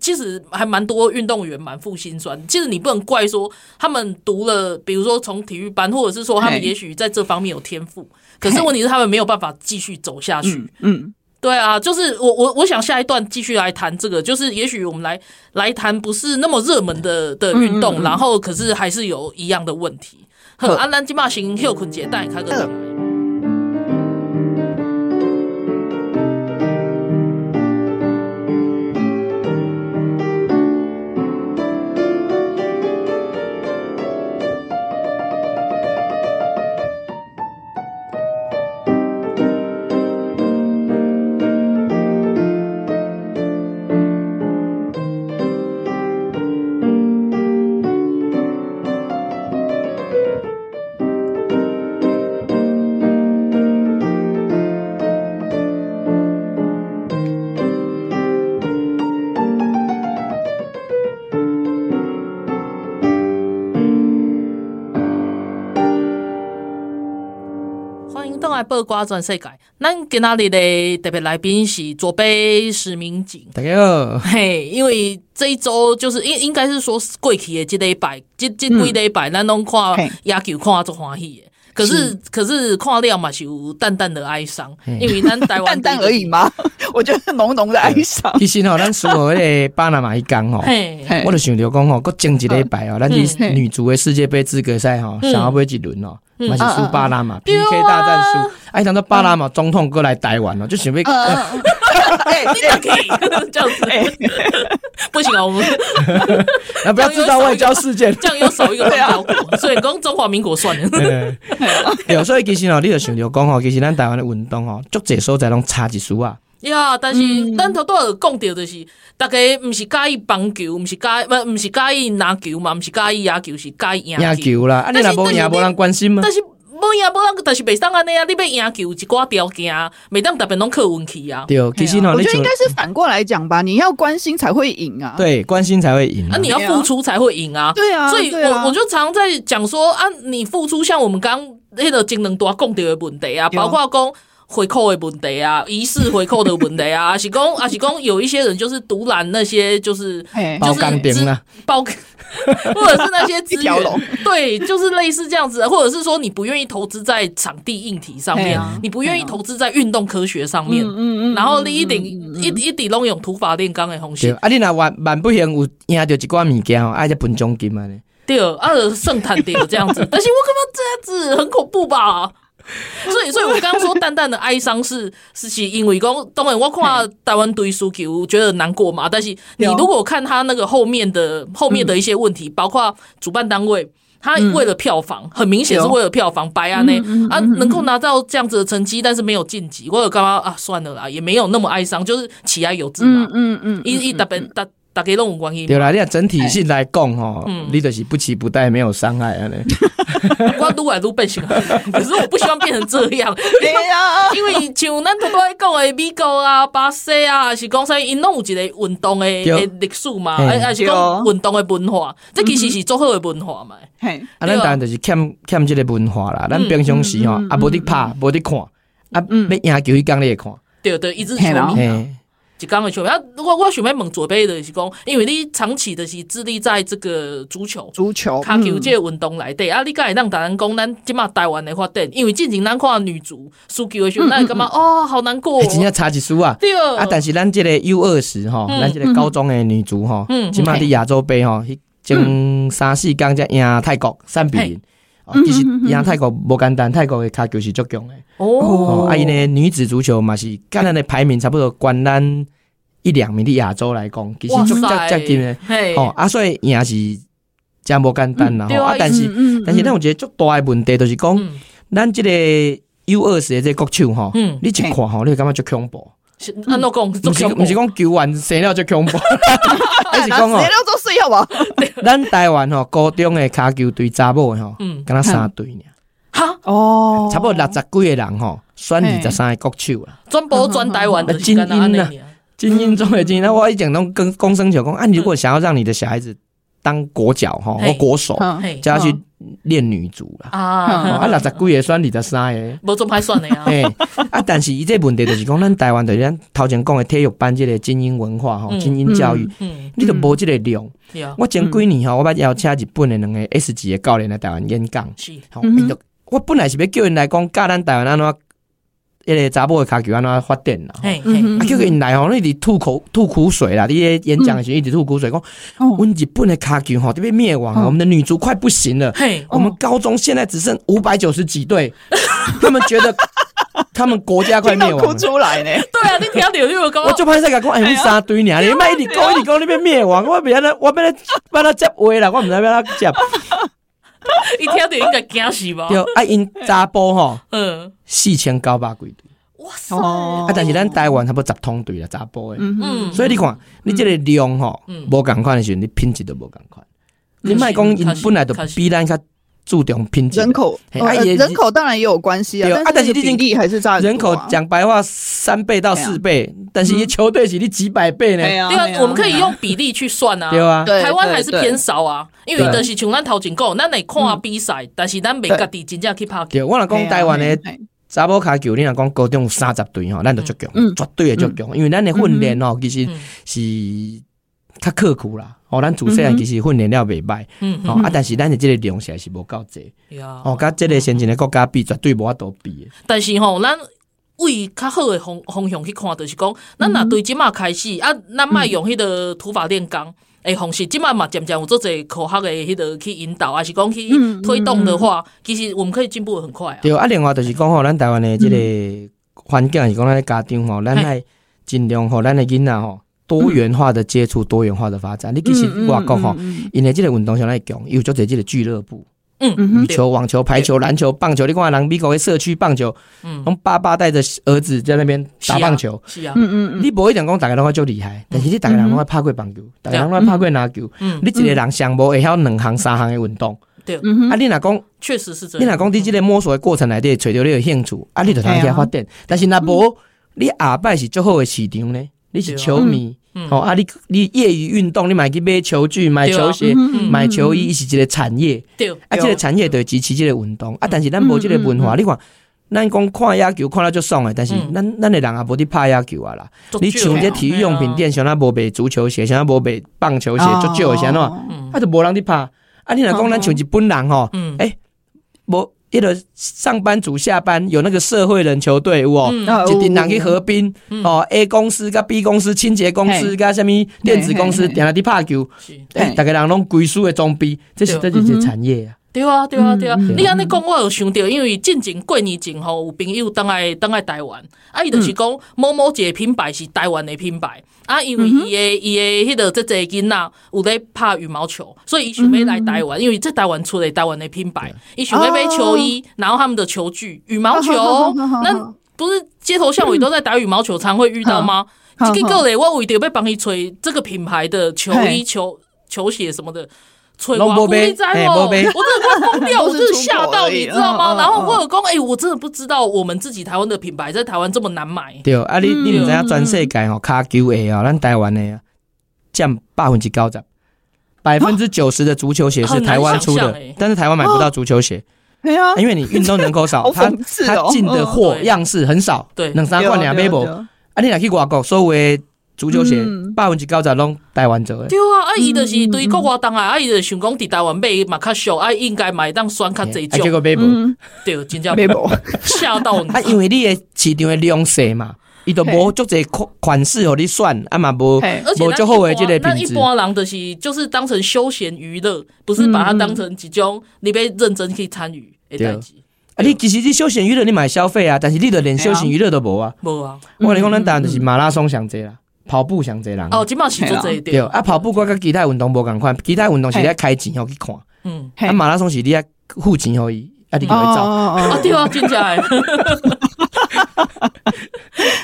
其实还蛮多运动员蛮负心酸。其实你不能怪说他们读了，比如说从体育班，或者是说他们也许在这方面有天赋，可是问题是他们没有办法继续走下去。嗯。对啊，就是我我我想下一段继续来谈这个，就是也许我们来来谈不是那么热门的的运动，嗯、然后可是还是有一样的问题。哼，安兰金马行休困节带开个。八卦全世界，咱今仔日的特别来宾是左贝石明景。大家好，嘿，因为这一周就是应应该是说过去的这礼拜，这这几礼拜，咱拢看野球看足欢喜的。可是可是看了嘛是有淡淡的哀伤，因为咱台湾 淡淡而已嘛？我觉得浓浓的哀伤。其实吼，咱输我迄个巴拿马一讲哦，我就想着讲哦，搁争一礼拜哦，咱去女足的世界杯资格赛哦，想要买一轮哦，嘛是输巴拿马 PK 大战输，哎，想到巴拿马总统过来台湾哦，就想要。哎，你可以 这样子，不行啊，我们 那不要制造外交事件，这样又少一个邦交国，所以讲中华民国算了。对，所以其实哦，你就想着讲哦，其实咱台湾的运动哦，足侪所在拢差一输啊。呀，但是咱头拄有讲到就是，大家毋是介意棒球，毋是介不，毋是介意篮球嘛，毋是介意野球，是介意赢球啦。啊，你若无赢，无人关心吗？无赢，无人，但是袂当安尼啊！你要赢球，一寡条件，袂当特别拢靠运气啊。对，其实我觉得应该是反过来讲吧，你要关心才会赢啊。对，关心才会赢啊，你要付出才会赢啊。对啊，所以我我就常在讲说啊，你付出，像我们刚那个金能多讲到的问题啊，包括讲。回扣的问题啊，疑似回扣的问题啊，阿是讲阿是讲有一些人就是独揽那些就是就是资包，或者是那些资源，对，就是类似这样子，或者是说你不愿意投资在场地硬体上面，你不愿意投资在运动科学上面，嗯嗯然后你一定一一定拢用土法炼钢的方式。啊，你若万万不行有赢到一寡物件哦，爱再分奖金啊，对，啊，圣诞对这样子，但是我干嘛这样子，很恐怖吧？所以，所以我刚刚说淡淡的哀伤是是是因为讲，当然我看台湾对输球，我觉得难过嘛。但是你如果看他那个后面的后面的一些问题，包括主办单位，他为了票房，很明显是为了票房，白啊呢啊能够拿到这样子的成绩，但是没有晋级，我有刚刚啊算了啦，也没有那么哀伤，就是喜哀有之嘛。嗯嗯，一一特别特。大家拢有关系。对啦，你整体性来讲吼，你就是不期不待，没有伤害啊。我愈来愈变成，可是我不希望变成这样。对啊，因为像咱头拄仔讲的美国啊、巴西啊，还是讲啥，因拢有一个运动的历史嘛，还还是讲运动的文化，这其实是足好的文化嘛。嘿，啊，咱当然就是欠欠这个文化啦。咱平常时吼，啊，无伫拍，无伫看，啊，要赢球一讲你会看。对对，一直球迷。是刚的球，啊，我我想要问左边的是讲，因为你长期的是致力在这个足球、足球、卡球这个运动来对啊，你敢会让大人讲咱今嘛台湾的发展？因为进前咱看女足输球的时候，那干嘛哦，好难过，真正差一输啊！对。啊，但是咱这个 U 二十哈，咱这个高中的女足哈，今嘛的亚洲杯哈，前三四刚才赢泰国三比零，其实赢泰国无简单，泰国的骹球是足强的哦。啊，因呢女子足球嘛是，刚才的排名差不多，关咱。一两名的亚洲来讲，其实就这这紧的哦，啊，所以也是真无简单啦。啊，但是但是，咱有一个足大的问题就是讲，咱即个 U 二十的这个国手哈，你一看吼，你会感觉足恐怖。安怎讲？不是不是讲球员生了就恐怖，还是讲哦，生了做水好无？咱台湾吼高中的卡球队查某吼，嗯，敢若三队呢。哈？哦，差不多六十几个人吼，选二十三个国手啊，全部全台湾 的精英啊。精英中的精英，那我一讲拢跟公生球讲，啊，你如果想要让你的小孩子当国脚哈或国手，就要去练女足啦。啊，啊，六十几个算二十三个，无这么歹算的啊。哎，啊，但是伊这问题就是讲，咱台湾的咱头前讲的体育班这个精英文化吼，精英教育，你都无这个量。我前几年吼，我捌邀请日本的两个 S 级的教练来台湾演讲。是，我本来是要叫因来讲教咱台湾安怎。一个查某的卡球安怎发电啦？啊，叫因来吼，你直吐口吐苦水啦！你演讲的时候一直吐苦水，讲，阮日本的卡球吼，都被灭亡，我们的女足快不行了。我们高中现在只剩五百九十几队，他们觉得他们国家快灭亡。哭出来呢？对啊，你听到有讲我就怕在讲，哎，你三队呢？你卖一直讲一直讲，你被灭亡，我别他，我别他，把他接话啦，我唔知要他接。一听到应该惊死吧？对啊，因查甫吼，嗯，四千九百几对，哇塞！啊，但是咱台湾差不多十通队啦，查甫诶，嗯，所以你看，你这个量吼，无共款的时候，你品质都无共款。你卖讲因本来就比咱较注重品质，人口，人口当然也有关系啊。啊，但是比例还是差。人口讲白话三倍到四倍，但是球队是你几百倍呢？对啊，我们可以用比例去算啊。对啊，台湾还是偏少啊，因为就是像咱头前讲，咱来看比赛，但是咱袂家己真正去拍。对，我若讲台湾的查某卡球，你若讲高中有三十队吼，咱就足强，绝对会足强，因为咱的训练吼，其实是。较刻苦啦。哦，咱主持人其实训练了袂歹，嗯，哦啊，但是咱的这个量实在是无够济，哦，甲这个先进的国家比，绝对无法度比。但是吼，咱为较好的方方向去看，就是讲，咱若对即马开始啊，咱卖用迄个土法炼钢诶方式，即马嘛渐渐有做侪科学的迄个去引导，还是讲去推动的话，其实我们可以进步的很快啊。对啊，另外就是讲吼，咱台湾的这个环境是讲咱的家长吼，咱来尽量吼，咱的囡仔吼。多元化的接触，多元化的发展。你其实外国吼，因为这个运动上来讲，有做这这个俱乐部，嗯，羽球、网球、排球、篮球、棒球。你看人美国的社区棒球，嗯，爸爸带着儿子在那边打棒球，是啊，嗯嗯你不会讲讲大家拢会就厉害，但是你大家人拢会拍过棒球，大家拢会拍过篮球，你一个人上无会晓两项三项的运动，对，啊，你若讲确实是这样，你若讲你这个摸索的过程内底找到你的兴趣，啊，你就通去发展。但是若无，你下摆是最好的市场呢，你是球迷。哦啊，你你业余运动，你买去买球具、买球鞋、买球衣，是一个产业。对，啊，这个产业就支持这个运动。啊。但是咱无这个文化，你看，咱讲看野球看了就爽诶，但是咱咱诶人也无伫拍野球啊啦。你像这体育用品店，像那无卖足球鞋，像那无卖棒球鞋，足少诶，像喏，啊，就无人伫拍。啊，你若讲咱像日本人吼，诶，无。一个上班族下班有那个社会人球队哦，一定人去河滨哦，A 公司跟 B 公司清洁公司跟什么电子公司，点来滴拍球，诶，大家人拢归属的装逼，这是这就是产业啊。对啊，对啊，对啊！你安尼讲，我有想到，因为进前过年前吼，有朋友当来当来台湾，啊，伊就是讲某某一个品牌是台湾的品牌，啊，因为伊的伊的迄个这侪囡仔有在拍羽毛球，所以伊想要来台湾，因为这台湾出的台湾的品牌，伊想要买球衣，然后他们的球具羽毛球，那不是街头巷尾都在打羽毛球，常会遇到吗？结果嘞，我为着要帮伊吹这个品牌的球衣、球球鞋什么的。吹瓦布一灾哦！我真的快疯掉，我真的吓到，你知道吗？然后我有讲，哎，我真的不知道我们自己台湾的品牌在台湾这么难买。对，啊，你你唔知影全世界吼，卡球鞋啊，咱台湾的占百分之九十，百分之九十的足球鞋是台湾出的，但是台湾买不到足球鞋。对啊，因为你运动人口少，他他进的货样式很少，对，两三罐两杯不。啊，你若去外国，所谓。足球鞋百分之九十拢台湾做的。对啊，啊伊就是对国外当啊，啊伊就想讲伫台湾买嘛较俗，啊应该买当选较济种。结果买无，对，真正买无，吓到。啊，因为你诶市场诶量细嘛，伊都无足济款款式互你选，啊嘛无，无足好诶，即个品质。一般人就是就是当成休闲娱乐，不是把它当成一种你被认真去参与诶代志。啊，你其实你休闲娱乐你买消费啊，但是你都连休闲娱乐都无啊。无啊，我讲，咱当然就是马拉松上济啦。跑步像这人哦，基本上是做这一点。对啊，跑步我跟其他运动无共款，其他运动是咧开钱要去看，嗯，啊马拉松是你咧付钱可以，啊你就会走。啊对啊，真假的。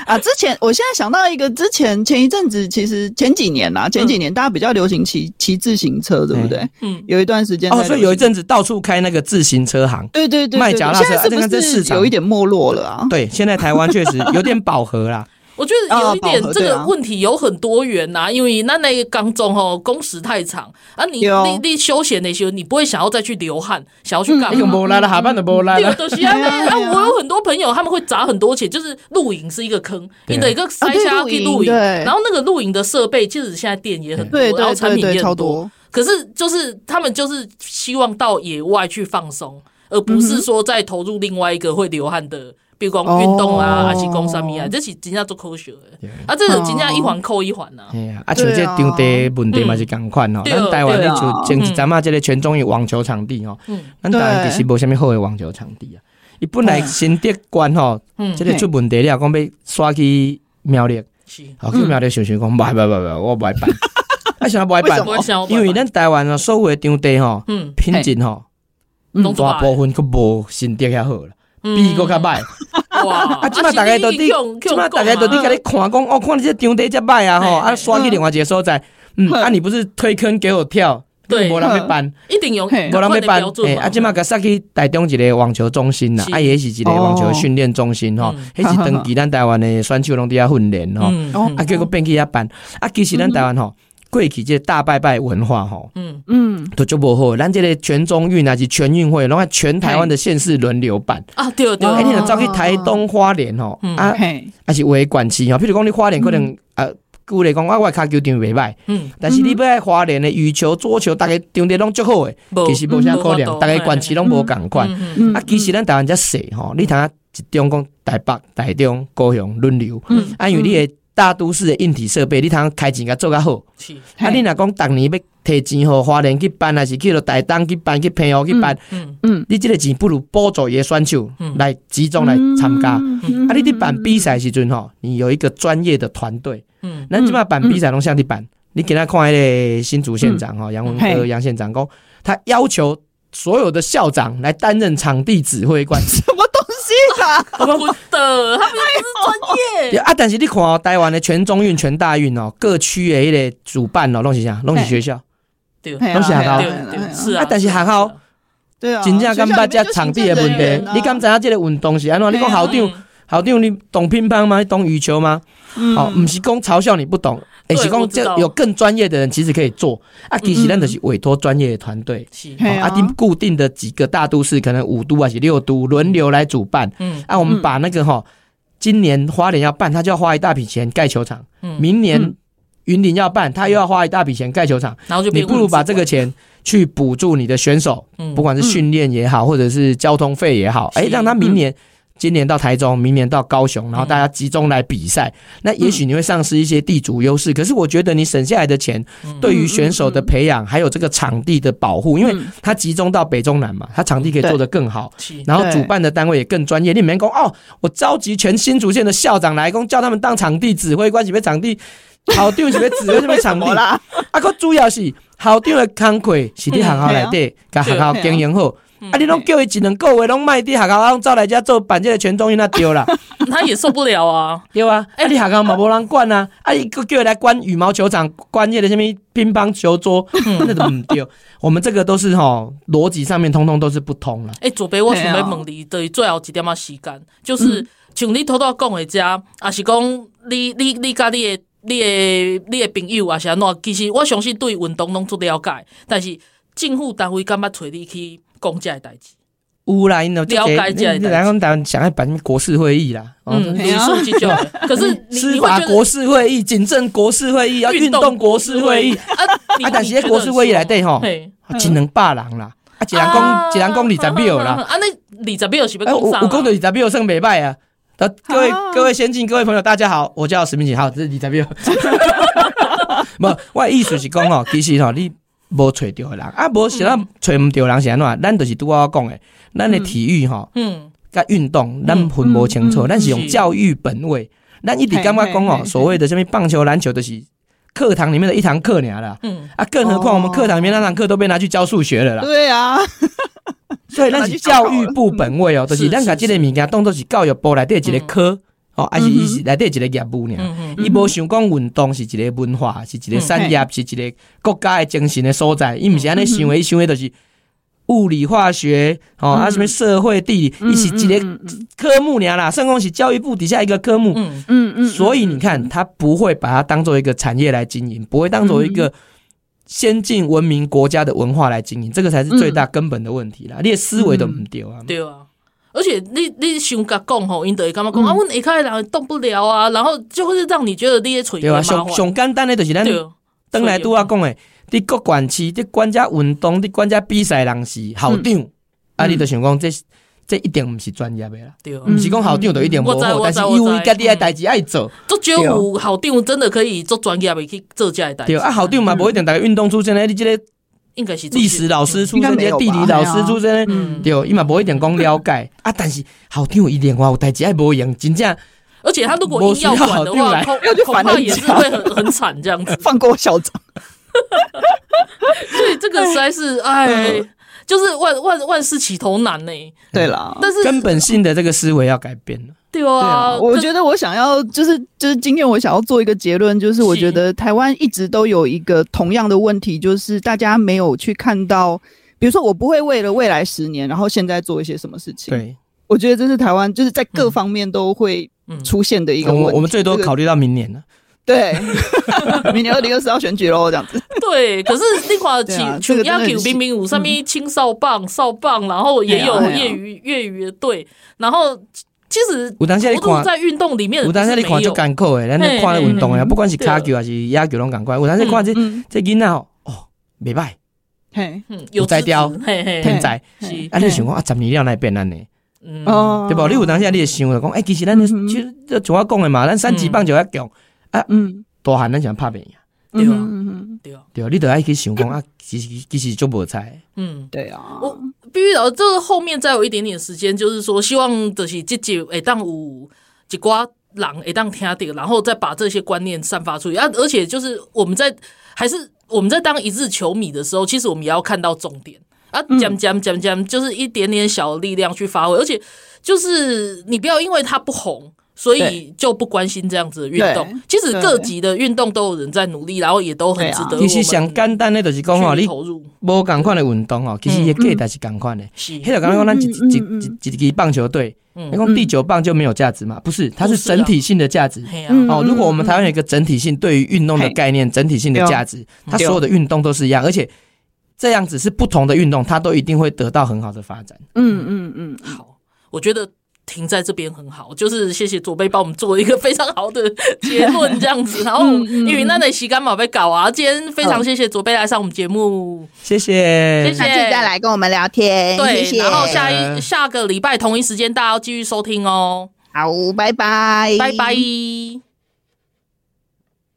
啊，之前我现在想到一个，之前前一阵子，其实前几年啦，前几年大家比较流行骑骑自行车，对不对？嗯，有一段时间哦，所以有一阵子到处开那个自行车行，对对对，卖脚踏车，现在这市场有一点没落了啊。对，现在台湾确实有点饱和啦。我觉得有一点这个问题有很多元呐、啊，因为那那个刚中吼工时太长啊你，你你你休闲那些，你不会想要再去流汗，想要去干嘛？又没来了，下班都没来了。对，就是 啊，啊，我有很多朋友，他们会砸很多钱，就是露营是一个坑，你的一个塞下去露营，然后那个露营的设备，其实现在店也很多，然后产品也很多，可是就是他们就是希望到野外去放松，而不是说再投入另外一个会流汗的。比如讲运动啊，还是讲啥物啊，这是真正做科学的。啊，这是真正一环扣一环呐。哎呀，啊，像这场地问题嘛是共款哦。咱台湾你就前一阵啊，这个全中运网球场地哦，咱台湾其实无啥物好的网球场地啊。伊本来新德关吼，这个出问题了，讲要刷去苗栗，好去苗栗想想讲，不不不不，我不爱办。啊，想不爱办？因为咱台湾啊，所有的场地吼，品质吼，大部分佫无新德遐好了。比个较歹，哇！啊，即摆大家都伫，即摆大家都伫甲你看讲，哦，看你这场地遮歹啊，吼，啊，刷去另外一个所在，嗯，啊，你不是推坑给我跳，对，无人要办，一定有，无人要办，诶，啊，即马甲杀去台中一个网球中心呐，啊，也是一个网球训练中心吼，迄是长期咱台湾的选手拢伫遐训练吼，啊，结果变去遐办，啊，其实咱台湾吼。过去这大拜拜文化吼，嗯。嗯，都就无好。咱这个全中运还是全运会，然后全台湾的县市轮流办。啊，对对。你走去台东花莲吼，啊，还是为管区吼。譬如讲你花莲可能啊，古来讲，我我骹球场袂歹，嗯，但是你要爱花莲的羽球、桌球，大家场地拢足好诶，其实无啥可能，大家管期拢无共款。啊，其实咱台湾遮细吼，你睇下一中讲台北、台中、高雄轮流，啊，因为你诶大都市的硬体设备，你通开钱甲做较好。啊，你若讲逐年要摕钱互花莲去办，还是去到台东去办，去平湖去办，嗯嗯，你这个钱不如补助伊个选手来集中来参加。啊，你伫办比赛时阵吼，你有一个专业的团队。嗯，咱即摆办比赛拢像你办，你给他看迄个新竹县长哈杨文科杨县长讲，他要求所有的校长来担任场地指挥官，什么东西啊？不的，他们也是专业。啊，但是你看哦，台湾的全中运、全大运哦，各区的迄个主办哦，拢是啥？拢是学校，对，拢是学校，是啊。啊，但是学校，对啊，真正感觉这场地的问题，你敢知影这个运动是安怎？你讲校长，校长你懂乒乓吗？你懂羽球吗？哦，不是讲嘲笑你不懂，而是讲这有更专业的人其实可以做。啊，其实咱就是委托专业的团队，啊，定固定的几个大都市，可能五都还是六都轮流来主办。嗯，啊，我们把那个哈，今年花莲要办，他就要花一大笔钱盖球场。嗯明年云林要办，他又要花一大笔钱盖球场。然后就你不如把这个钱去补助你的选手，不管是训练也好，或者是交通费也好，哎，让他明年。今年到台中，明年到高雄，然后大家集中来比赛。那也许你会丧失一些地主优势，可是我觉得你省下来的钱，对于选手的培养，还有这个场地的保护，因为它集中到北中南嘛，它场地可以做得更好。然后主办的单位也更专业。你们工哦，我召集全新竹县的校长来，工叫他们当场地指挥官，是不是场地好丢，是不是指挥，是不是场地啦？啊，可主要是好丢的工课是在学校内底，甲学校经营好。啊！你拢叫伊一两个月拢卖伫学校，拢走来遮做办这个全中医那丢啦，他也受不了啊，对啊！啊，你学校嘛无人管啊，啊，伊搁叫伊来管羽毛球场，管迄个什么乒乓球桌，那都毋对。我们这个都是吼逻辑上面通通都是不通了。诶，左边我想要问你，对，最后一点仔时间，就是像你头头讲的遮，啊是讲你你你甲你的你的你的朋友啊是安怎？其实我相信对运动拢足了解，但是政府单位敢捌找你去？公家的代志，有啦，因为了解这个，然后台想要办国事会议啦，嗯，你说 几句，可是 司法国事会议、警政国事会议、要运动国事会议。啊，啊，但是喺国事会议来对吼，只能罢人啦，啊，一人讲一人讲二十秒啦，啊，那二十秒是不是讲啥？我讲的二十秒算袂歹啊，各位各位先进各位朋友大家好，我叫史明景，好，这是二十秒，不，我意思是讲吼，其实吼你。无找着人。啊，无是咱找毋着人是安怎？咱就是拄我讲诶，咱的体育吼，嗯，甲运动，咱分无清楚，咱是用教育本位，咱一直感觉讲哦，所谓的什么棒球、篮球，都是课堂里面的一堂课尔啦，嗯。啊，更何况我们课堂里面那堂课都被拿去教数学了啦，对啊，所以咱是教育部本位哦，就是咱甲即个物件当做是教育部内底一个科。哦，还是伊是内底一个业务呢？伊无想讲运动是一个文化，是一个产业，是一个国家的精神的所在。伊毋是安尼想的，伊想的都是物理化学，哦，啊什么社会地理，伊是一个科目尔啦。算讲是教育部底下一个科目，嗯嗯，所以你看，他不会把它当做一个产业来经营，不会当做一个先进文明国家的文化来经营，这个才是最大根本的问题啦。你的思维都唔对啊，对啊。而且你你想甲讲吼，因就会感觉讲啊？阮下骹的人动不了啊，然后就会是让你觉得你些锤对啊，上上简单的就是咱登来拄仔讲诶，你各管区你管遮运动，你管遮比赛人是校长，啊，你就想讲这这一定毋是专业诶啦，对，毋是讲校长就一定无好，但是因为家己的代志爱做，足少有校长真的可以做专业的去做这的代志。对啊，校长嘛无一定逐个运动出身诶，你即个。应该是历史老师出身，这地理老师出身，对，伊嘛无一点讲了解啊。但是校长一点话有代志，爱无用，真正。而且他如果硬要管的话，恐怕也是会很很惨这样子。放过校长，所以这个实在是哎，就是万万万事起头难呢。对啦，但是根本性的这个思维要改变了。对啊，我觉得我想要就是就是今天我想要做一个结论，就是我觉得台湾一直都有一个同样的问题，就是大家没有去看到，比如说我不会为了未来十年，然后现在做一些什么事情。对，我觉得这是台湾就是在各方面都会出现的一个问题。我我们最多考虑到明年了。对，明年二零二四要选举喽，这样子。对，可是那块请请要给冰冰五上面青少棒、少棒，然后也有业余业余的队，然后。其实我当下你看在运动里面，我当下你看就艰苦诶，咱看运动诶，不管是卡球还是野球拢赶快。我当下看这这囡仔哦，袂歹，嘿，有才调，天才。啊，你想讲啊，十年了哪会变安尼？嗯，对不？你有当下你会想就讲，哎，其实咱其实就像我讲诶嘛，咱三级棒就较强啊，嗯，大汉咱想拍拼呀。对啊，对啊，对啊，你都爱去想讲啊，其实其实就无菜。嗯，对啊。我必须要这个后面再有一点点时间，就是说希望就是这集会当有一寡人会当听到，然后再把这些观念散发出去啊。而且就是我们在还是我们在当一日球迷的时候，其实我们也要看到重点啊，讲讲讲讲，就是一点点小力量去发挥，而且就是你不要因为他不红。所以就不关心这样子的运动。其实各级的运动都有人在努力，然后也都很值得。其实想简单的就是讲哦，你投入无共款的运动哦，其实也价值是共款的。是，迄个刚刚讲咱一一一一支棒球队，你讲第九棒就没有价值嘛？不是，它是整体性的价值。哦，如果我们台湾有一个整体性对于运动的概念，整体性的价值，它所有的运动都是一样，而且这样子是不同的运动，它都一定会得到很好的发展。嗯嗯嗯，好，我觉得。停在这边很好，就是谢谢左贝帮我们做了一个非常好的结论，这样子。然后因为那得洗干宝贝搞啊，今天非常谢谢左贝来上我们节目，谢谢，谢谢。再来跟我们聊天，对，谢谢。然后下一下个礼拜同一时间大家要继续收听哦。好，拜拜，拜拜。